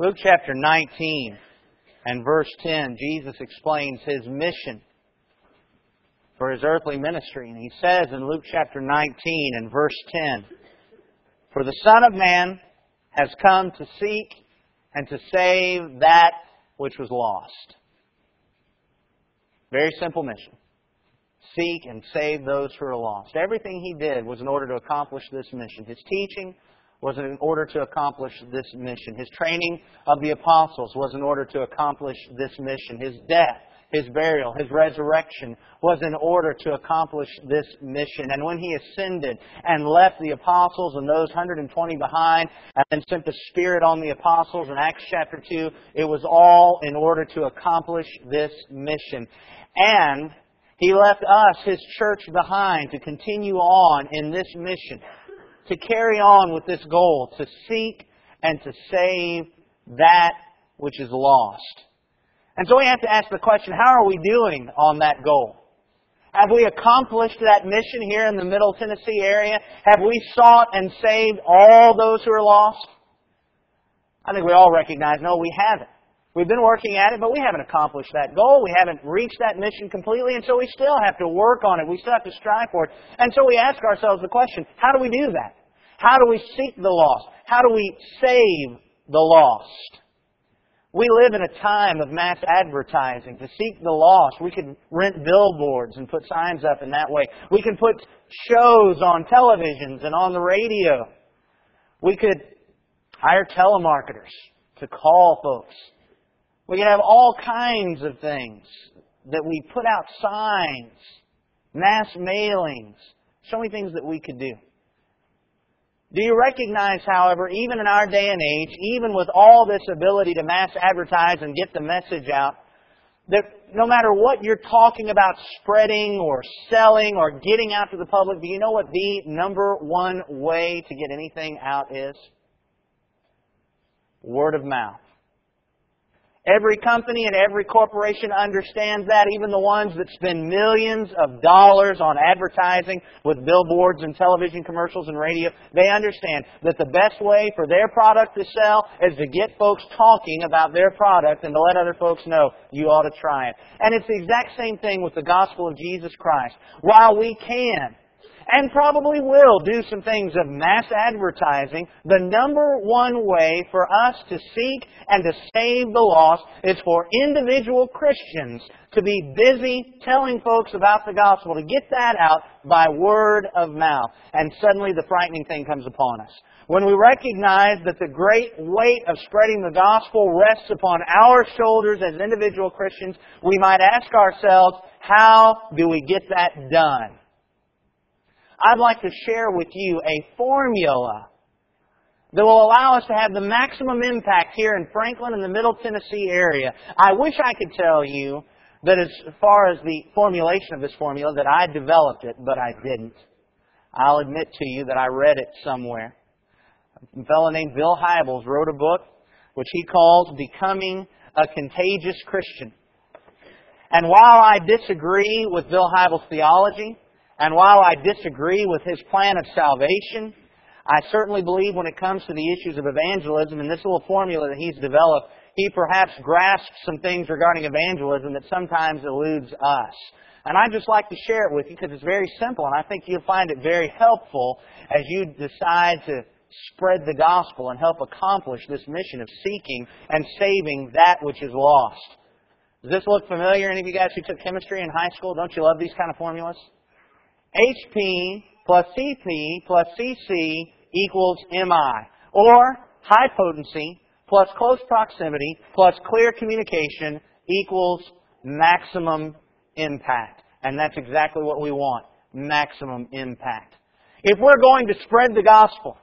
Luke chapter 19 and verse 10, Jesus explains his mission for his earthly ministry. And he says in Luke chapter 19 and verse 10, For the Son of Man has come to seek and to save that which was lost. Very simple mission. Seek and save those who are lost. Everything he did was in order to accomplish this mission. His teaching was in order to accomplish this mission. His training of the apostles was in order to accomplish this mission. His death, his burial, his resurrection was in order to accomplish this mission. And when he ascended and left the apostles and those 120 behind and sent the Spirit on the apostles in Acts chapter 2, it was all in order to accomplish this mission. And he left us, his church, behind to continue on in this mission to carry on with this goal, to seek and to save that which is lost. And so we have to ask the question, how are we doing on that goal? Have we accomplished that mission here in the Middle Tennessee area? Have we sought and saved all those who are lost? I think we all recognize, no, we haven't. We've been working at it, but we haven't accomplished that goal. We haven't reached that mission completely, and so we still have to work on it. We still have to strive for it. And so we ask ourselves the question, how do we do that? How do we seek the lost? How do we save the lost? We live in a time of mass advertising. To seek the lost, we could rent billboards and put signs up in that way. We can put shows on televisions and on the radio. We could hire telemarketers to call folks we can have all kinds of things that we put out signs, mass mailings, so many things that we could do. Do you recognize, however, even in our day and age, even with all this ability to mass advertise and get the message out, that no matter what you're talking about spreading or selling or getting out to the public, do you know what the number one way to get anything out is? Word of mouth. Every company and every corporation understands that, even the ones that spend millions of dollars on advertising with billboards and television commercials and radio. They understand that the best way for their product to sell is to get folks talking about their product and to let other folks know you ought to try it. And it's the exact same thing with the gospel of Jesus Christ. While we can and probably will do some things of mass advertising, the number one way for us to seek and to save the lost is for individual Christians to be busy telling folks about the gospel, to get that out by word of mouth. And suddenly the frightening thing comes upon us. When we recognize that the great weight of spreading the gospel rests upon our shoulders as individual Christians, we might ask ourselves, how do we get that done? I'd like to share with you a formula that will allow us to have the maximum impact here in Franklin and the Middle Tennessee area. I wish I could tell you that as far as the formulation of this formula that I developed it, but I didn't. I'll admit to you that I read it somewhere. A fellow named Bill Hybels wrote a book which he calls Becoming a Contagious Christian. And while I disagree with Bill Hybels' theology, and while I disagree with his plan of salvation, I certainly believe when it comes to the issues of evangelism and this little formula that he's developed, he perhaps grasps some things regarding evangelism that sometimes eludes us. And I'd just like to share it with you because it's very simple and I think you'll find it very helpful as you decide to spread the gospel and help accomplish this mission of seeking and saving that which is lost. Does this look familiar? Any of you guys who took chemistry in high school, don't you love these kind of formulas? HP plus CP plus CC equals MI. Or high potency plus close proximity plus clear communication equals maximum impact. And that's exactly what we want. Maximum impact. If we're going to spread the gospel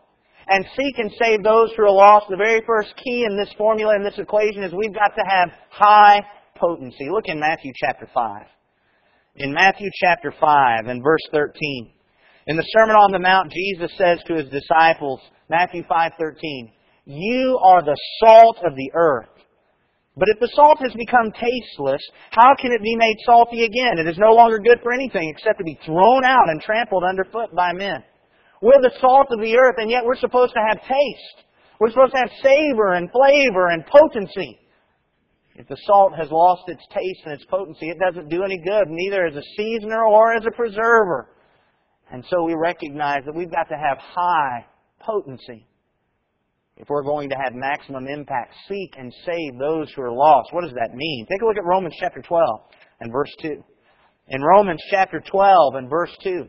and seek and save those who are lost, the very first key in this formula, in this equation, is we've got to have high potency. Look in Matthew chapter 5 in Matthew chapter 5 and verse 13. In the Sermon on the Mount, Jesus says to his disciples, Matthew 5:13, "You are the salt of the earth. But if the salt has become tasteless, how can it be made salty again? It is no longer good for anything except to be thrown out and trampled underfoot by men. We're the salt of the earth, and yet we're supposed to have taste. We're supposed to have savor and flavor and potency. If the salt has lost its taste and its potency, it doesn't do any good, neither as a seasoner or as a preserver. And so we recognize that we've got to have high potency if we're going to have maximum impact. Seek and save those who are lost. What does that mean? Take a look at Romans chapter 12 and verse 2. In Romans chapter 12 and verse 2,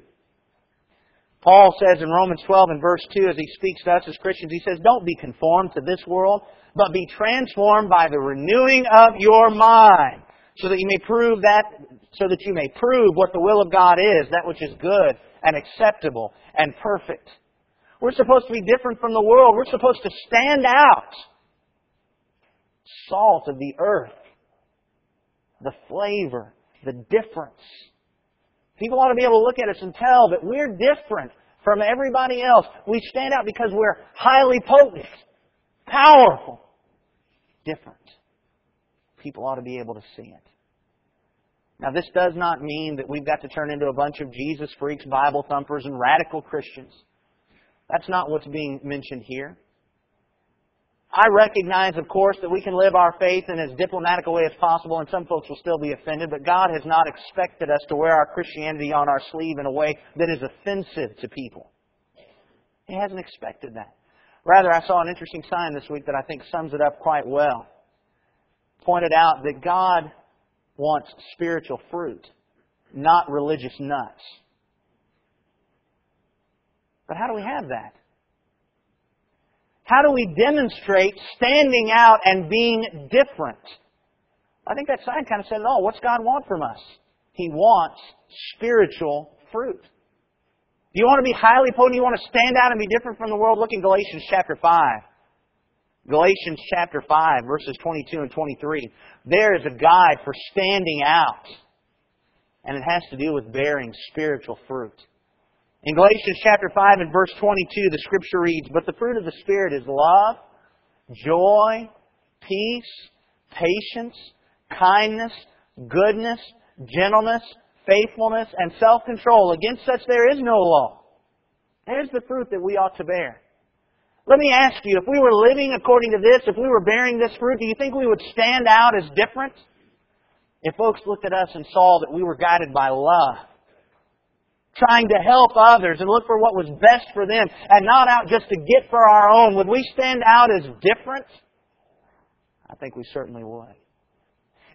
Paul says in Romans 12 and verse 2, as he speaks to us as Christians, he says, Don't be conformed to this world, but be transformed by the renewing of your mind, so that you may prove that, so that you may prove what the will of God is, that which is good and acceptable and perfect. We're supposed to be different from the world. We're supposed to stand out. Salt of the earth. The flavor. The difference. People ought to be able to look at us and tell that we're different from everybody else. We stand out because we're highly potent, powerful, different. People ought to be able to see it. Now, this does not mean that we've got to turn into a bunch of Jesus freaks, Bible thumpers, and radical Christians. That's not what's being mentioned here. I recognize, of course, that we can live our faith in as diplomatic a way as possible, and some folks will still be offended, but God has not expected us to wear our Christianity on our sleeve in a way that is offensive to people. He hasn't expected that. Rather, I saw an interesting sign this week that I think sums it up quite well. Pointed out that God wants spiritual fruit, not religious nuts. But how do we have that? How do we demonstrate standing out and being different? I think that sign kind of said it all. What's God want from us? He wants spiritual fruit. Do you want to be highly potent? You want to stand out and be different from the world? Look in Galatians chapter 5. Galatians chapter 5, verses 22 and 23. There is a guide for standing out. And it has to do with bearing spiritual fruit. In Galatians chapter 5 and verse 22, the scripture reads, But the fruit of the Spirit is love, joy, peace, patience, kindness, goodness, gentleness, faithfulness, and self-control. Against such there is no law. There's the fruit that we ought to bear. Let me ask you, if we were living according to this, if we were bearing this fruit, do you think we would stand out as different? If folks looked at us and saw that we were guided by love, trying to help others and look for what was best for them and not out just to get for our own, would we stand out as different? I think we certainly would.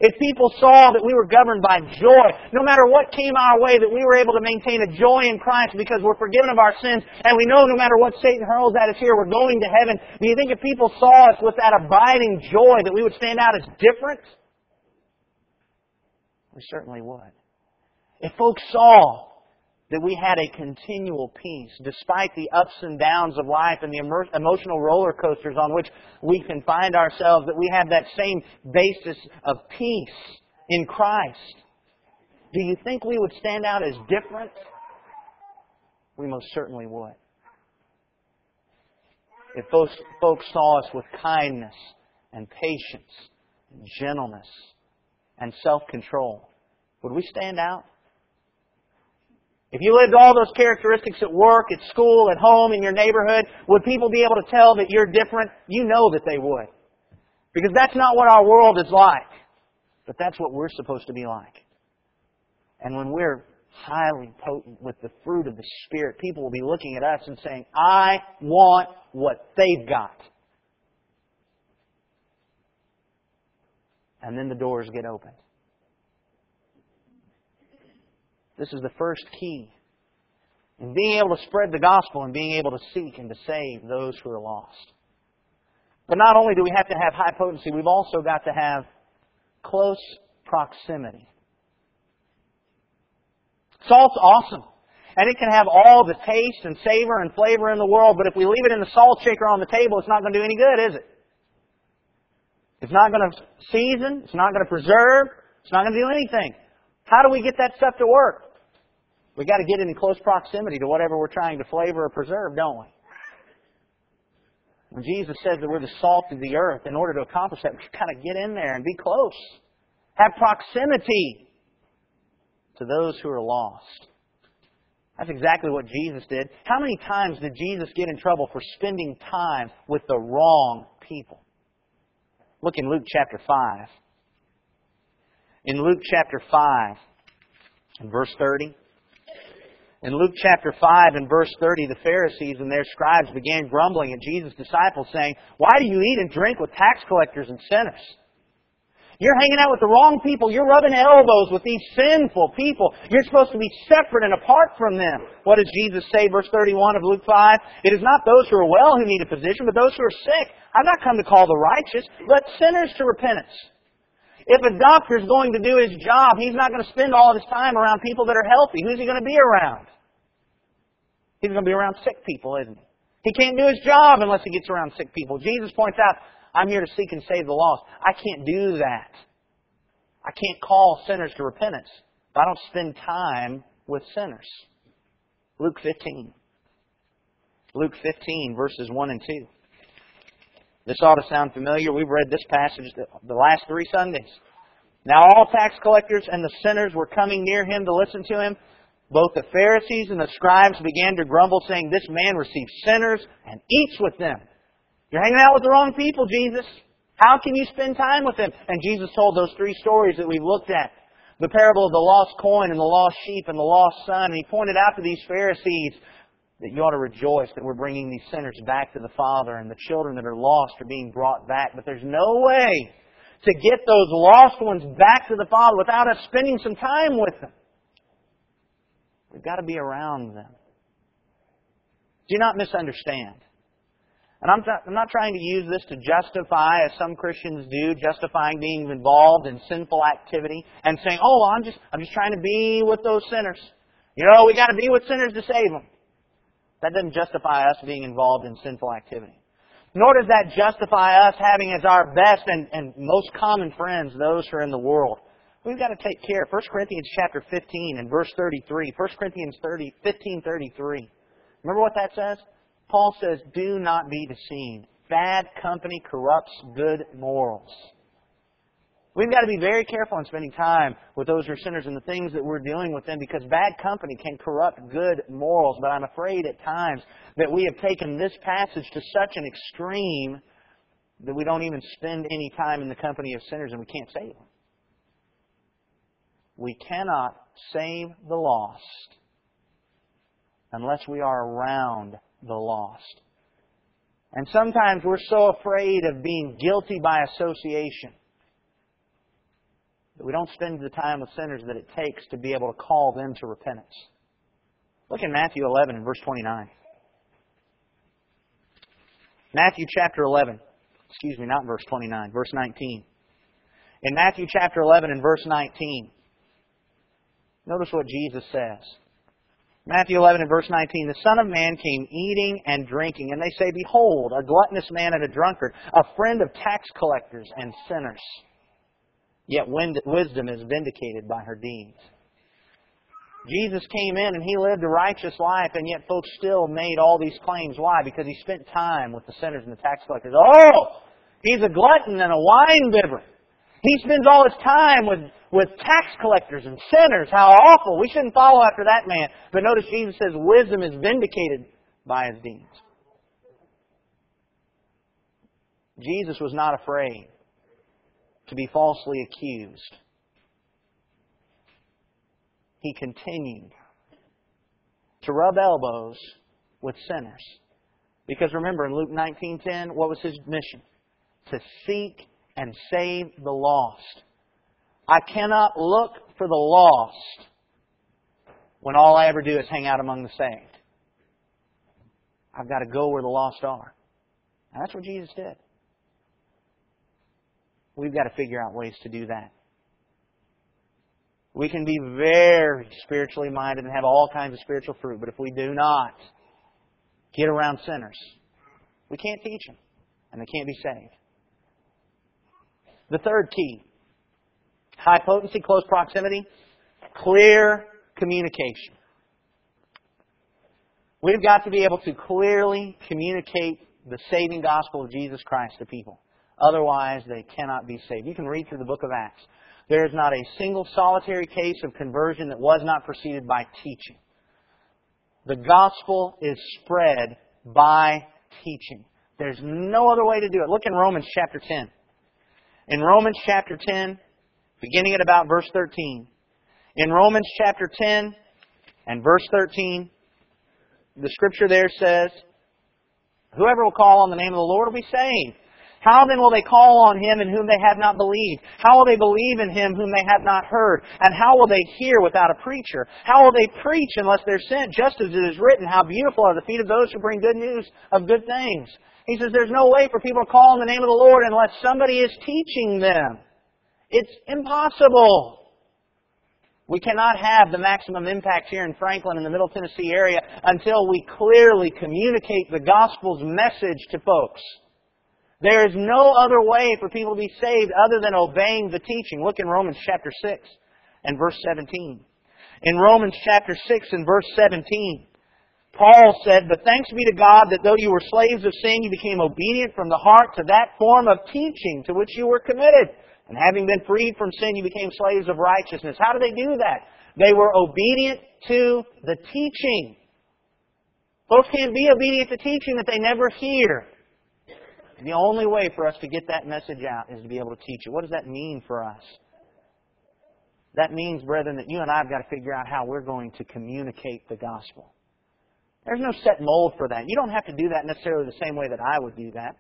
If people saw that we were governed by joy, no matter what came our way, that we were able to maintain a joy in Christ because we're forgiven of our sins, and we know no matter what Satan hurls at us here, we're going to heaven, do you think if people saw us with that abiding joy that we would stand out as different? We certainly would. If folks saw that we had a continual peace despite the ups and downs of life and the emotional roller coasters on which we can find ourselves, that we have that same basis of peace in Christ. Do you think we would stand out as different? We most certainly would. If folks, folks saw us with kindness and patience and gentleness and self-control, would we stand out? If you lived all those characteristics at work, at school, at home, in your neighborhood, would people be able to tell that you're different? You know that they would. Because that's not what our world is like. But that's what we're supposed to be like. And when we're highly potent with the fruit of the Spirit, people will be looking at us and saying, I want what they've got. And then the doors get opened. This is the first key in being able to spread the gospel and being able to seek and to save those who are lost. But not only do we have to have high potency, we've also got to have close proximity. Salt's awesome. And it can have all the taste and savor and flavor in the world, but if we leave it in the salt shaker on the table, it's not going to do any good, is it? It's not going to season. It's not going to preserve. It's not going to do anything. How do we get that stuff to work? We've got to get it in close proximity to whatever we're trying to flavor or preserve, don't we? When Jesus says that we're the salt of the earth, in order to accomplish that, we've got to get in there and be close. Have proximity to those who are lost. That's exactly what Jesus did. How many times did Jesus get in trouble for spending time with the wrong people? Look in Luke chapter 5. In Luke chapter 5, in verse 30, in Luke chapter 5 and verse 30, the Pharisees and their scribes began grumbling at Jesus' disciples, saying, Why do you eat and drink with tax collectors and sinners? You're hanging out with the wrong people. You're rubbing elbows with these sinful people. You're supposed to be separate and apart from them. What does Jesus say, verse 31 of Luke 5? It is not those who are well who need a physician, but those who are sick. I've not come to call the righteous, but sinners to repentance. If a doctor's going to do his job, he's not going to spend all of his time around people that are healthy. Who's he going to be around? He's going to be around sick people, isn't he? He can't do his job unless he gets around sick people. Jesus points out, I'm here to seek and save the lost. I can't do that. I can't call sinners to repentance. If I don't spend time with sinners. Luke 15. Luke 15, verses 1 and 2. This ought to sound familiar. We've read this passage the last three Sundays. Now all tax collectors and the sinners were coming near him to listen to him. Both the Pharisees and the scribes began to grumble, saying, This man receives sinners and eats with them. You're hanging out with the wrong people, Jesus. How can you spend time with them? And Jesus told those three stories that we've looked at. The parable of the lost coin and the lost sheep and the lost son. And he pointed out to these Pharisees that you ought to rejoice that we're bringing these sinners back to the Father and the children that are lost are being brought back. But there's no way to get those lost ones back to the Father without us spending some time with them. We've got to be around them. Do not misunderstand. And I'm, I'm not trying to use this to justify, as some Christians do, justifying being involved in sinful activity and saying, "Oh, I'm just I'm just trying to be with those sinners." You know, we got to be with sinners to save them. That doesn't justify us being involved in sinful activity. Nor does that justify us having as our best and, and most common friends those who are in the world. We've got to take care. 1 Corinthians chapter 15 and verse 33. 1 Corinthians 30, 15, 33. Remember what that says? Paul says, do not be deceived. Bad company corrupts good morals. We've got to be very careful in spending time with those who are sinners and the things that we're dealing with them because bad company can corrupt good morals. But I'm afraid at times that we have taken this passage to such an extreme that we don't even spend any time in the company of sinners and we can't save them. We cannot save the lost unless we are around the lost. And sometimes we're so afraid of being guilty by association that we don't spend the time with sinners that it takes to be able to call them to repentance. Look in Matthew 11 and verse 29. Matthew chapter 11. Excuse me, not verse 29, verse 19. In Matthew chapter 11 and verse 19, notice what Jesus says. Matthew 11 and verse 19, the Son of Man came eating and drinking, and they say, Behold, a gluttonous man and a drunkard, a friend of tax collectors and sinners. Yet wisdom is vindicated by her deeds. Jesus came in and he lived a righteous life, and yet folks still made all these claims. Why? Because he spent time with the sinners and the tax collectors. Oh, he's a glutton and a wine bibber. He spends all his time with, with tax collectors and sinners. How awful. We shouldn't follow after that man. But notice Jesus says wisdom is vindicated by his deeds. Jesus was not afraid to be falsely accused. He continued to rub elbows with sinners. Because remember in Luke 19:10, what was his mission? To seek and save the lost. I cannot look for the lost when all I ever do is hang out among the saved. I've got to go where the lost are. And that's what Jesus did. We've got to figure out ways to do that. We can be very spiritually minded and have all kinds of spiritual fruit, but if we do not get around sinners, we can't teach them, and they can't be saved. The third key high potency, close proximity, clear communication. We've got to be able to clearly communicate the saving gospel of Jesus Christ to people. Otherwise, they cannot be saved. You can read through the book of Acts. There is not a single solitary case of conversion that was not preceded by teaching. The gospel is spread by teaching. There's no other way to do it. Look in Romans chapter 10. In Romans chapter 10, beginning at about verse 13. In Romans chapter 10 and verse 13, the scripture there says, Whoever will call on the name of the Lord will be saved. How then will they call on him in whom they have not believed? How will they believe in him whom they have not heard? And how will they hear without a preacher? How will they preach unless they're sent? Just as it is written, how beautiful are the feet of those who bring good news of good things. He says there's no way for people to call on the name of the Lord unless somebody is teaching them. It's impossible. We cannot have the maximum impact here in Franklin in the Middle Tennessee area until we clearly communicate the gospel's message to folks. There is no other way for people to be saved other than obeying the teaching. Look in Romans chapter 6 and verse 17. In Romans chapter 6 and verse 17, Paul said, But thanks be to God that though you were slaves of sin, you became obedient from the heart to that form of teaching to which you were committed. And having been freed from sin, you became slaves of righteousness. How did they do that? They were obedient to the teaching. Folks can't be obedient to teaching that they never hear. The only way for us to get that message out is to be able to teach it. What does that mean for us? That means, brethren, that you and I have got to figure out how we're going to communicate the gospel. There's no set mold for that. You don't have to do that necessarily the same way that I would do that.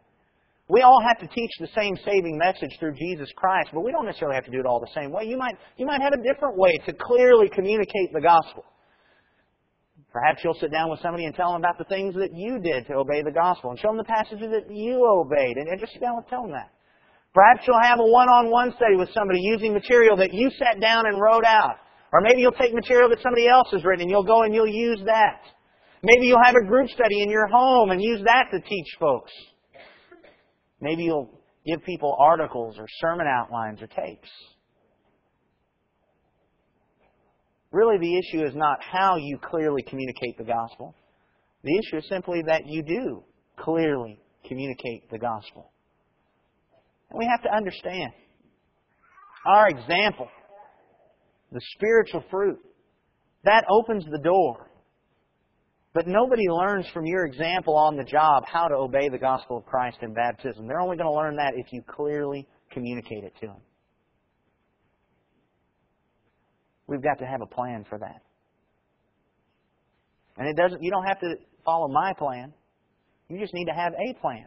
We all have to teach the same saving message through Jesus Christ, but we don't necessarily have to do it all the same way. You might, you might have a different way to clearly communicate the gospel. Perhaps you'll sit down with somebody and tell them about the things that you did to obey the gospel and show them the passages that you obeyed and, just sit down and tell them that. Perhaps you'll have a one-on-one study with somebody using material that you sat down and wrote out. Or maybe you'll take material that somebody else has written and you'll go and you'll use that. Maybe you'll have a group study in your home and use that to teach folks. Maybe you'll give people articles or sermon outlines or tapes. Really, the issue is not how you clearly communicate the gospel. The issue is simply that you do clearly communicate the gospel. And we have to understand our example, the spiritual fruit, that opens the door. But nobody learns from your example on the job how to obey the gospel of Christ in baptism. They're only going to learn that if you clearly communicate it to them. We've got to have a plan for that. And it doesn't you don't have to follow my plan. You just need to have a plan.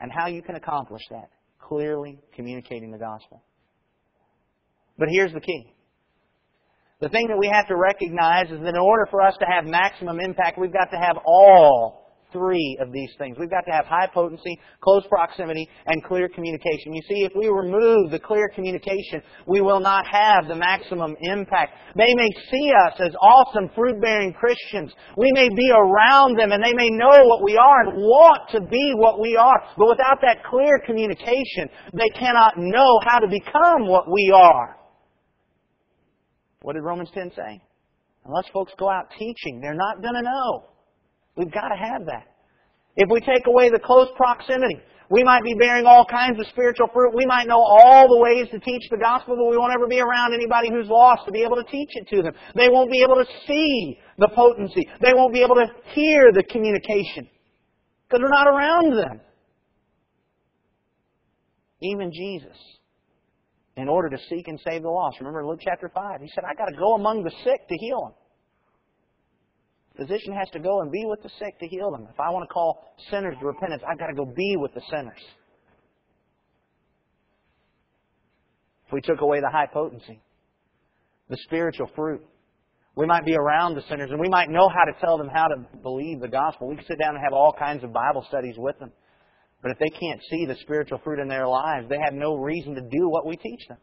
And how you can accomplish that. Clearly communicating the gospel. But here's the key. The thing that we have to recognize is that in order for us to have maximum impact, we've got to have all three of these things. We've got to have high potency, close proximity, and clear communication. You see, if we remove the clear communication, we will not have the maximum impact. They may see us as awesome fruit-bearing Christians. We may be around them and they may know what we are and want to be what we are. But without that clear communication, they cannot know how to become what we are. What did Romans 10 say? Unless folks go out teaching, they're not going to know. We've got to have that. If we take away the close proximity, we might be bearing all kinds of spiritual fruit. We might know all the ways to teach the gospel, but we won't ever be around anybody who's lost to be able to teach it to them. They won't be able to see the potency. They won't be able to hear the communication because we're not around them. Even Jesus, in order to seek and save the lost, remember Luke chapter 5, he said, I got to go among the sick to heal them. Physician has to go and be with the sick to heal them. If I want to call sinners to repentance, I've got to go be with the sinners. If we took away the high potency, the spiritual fruit, we might be around the sinners and we might know how to tell them how to believe the gospel. We can sit down and have all kinds of Bible studies with them. But if they can't see the spiritual fruit in their lives, they have no reason to do what we teach them.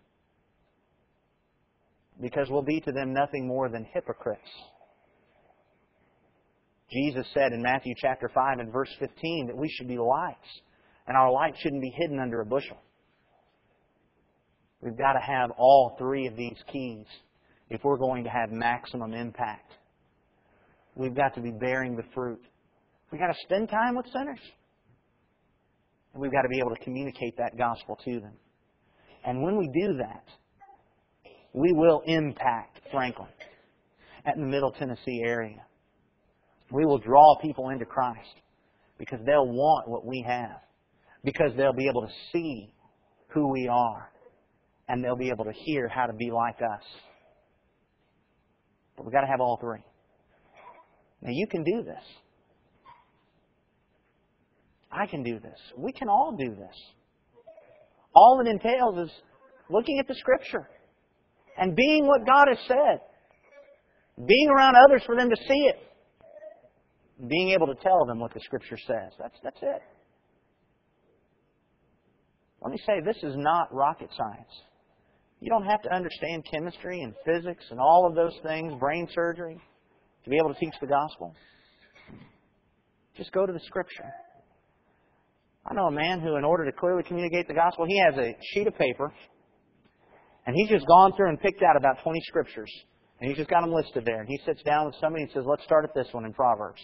Because we'll be to them nothing more than hypocrites. Jesus said in Matthew chapter 5 and verse 15 that we should be lights, and our light shouldn't be hidden under a bushel. We've got to have all three of these keys if we're going to have maximum impact. We've got to be bearing the fruit. We've got to spend time with sinners. And we've got to be able to communicate that gospel to them. And when we do that, we will impact Franklin. at the Middle Tennessee area. We will draw people into Christ because they'll want what we have, because they'll be able to see who we are, and they'll be able to hear how to be like us. But we've got to have all three. Now, you can do this. I can do this. We can all do this. All it entails is looking at the Scripture and being what God has said, being around others for them to see it, being able to tell them what the Scripture says. That's, that's it. Let me say, this is not rocket science. You don't have to understand chemistry and physics and all of those things, brain surgery, to be able to teach the gospel. Just go to the Scripture. I know a man who, in order to clearly communicate the gospel, he has a sheet of paper, and he's just gone through and picked out about 20 scriptures, and he's just got them listed there. And he sits down with somebody and says, Let's start at this one in Proverbs.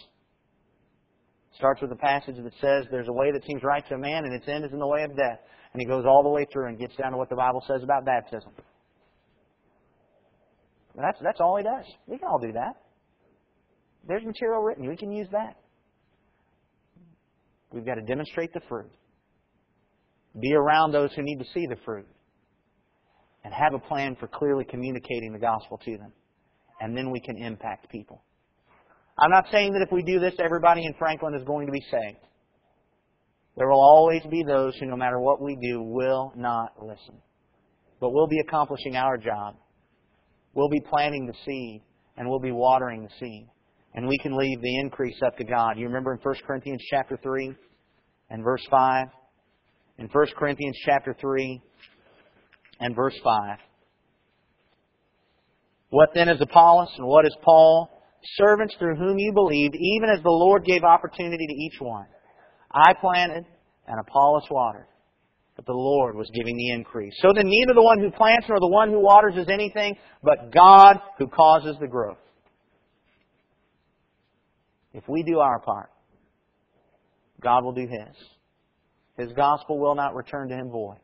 Starts with a passage that says, There's a way that seems right to a man, and its end is in the way of death. And he goes all the way through and gets down to what the Bible says about baptism. That's, that's all he does. We can all do that. There's material written. We can use that. We've got to demonstrate the fruit. Be around those who need to see the fruit. And have a plan for clearly communicating the gospel to them. And then we can impact people. I'm not saying that if we do this, everybody in Franklin is going to be saved. There will always be those who, no matter what we do, will not listen. But we'll be accomplishing our job. We'll be planting the seed, and we'll be watering the seed and we can leave the increase up to God. You remember in 1 Corinthians chapter 3 and verse 5? In 1 Corinthians chapter 3 and verse 5. What then is Apollos and what is Paul? Servants through whom you believed, even as the Lord gave opportunity to each one. I planted and Apollos watered, but the Lord was giving the increase. So then neither the one who plants nor the one who waters is anything, but God who causes the growth. If we do our part, God will do His. His gospel will not return to Him void.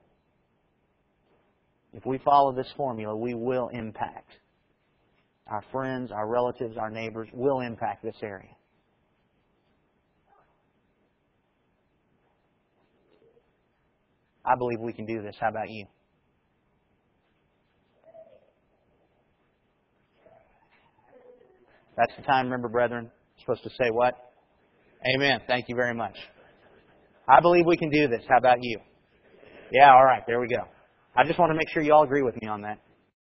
If we follow this formula, we will impact our friends, our relatives, our neighbors, will impact this area. I believe we can do this. How about you? That's the time, remember, brethren, supposed to say what? Amen. Thank you very much. I believe we can do this. How about you? Yeah, all right. There we go. I just want to make sure you all agree with me on that.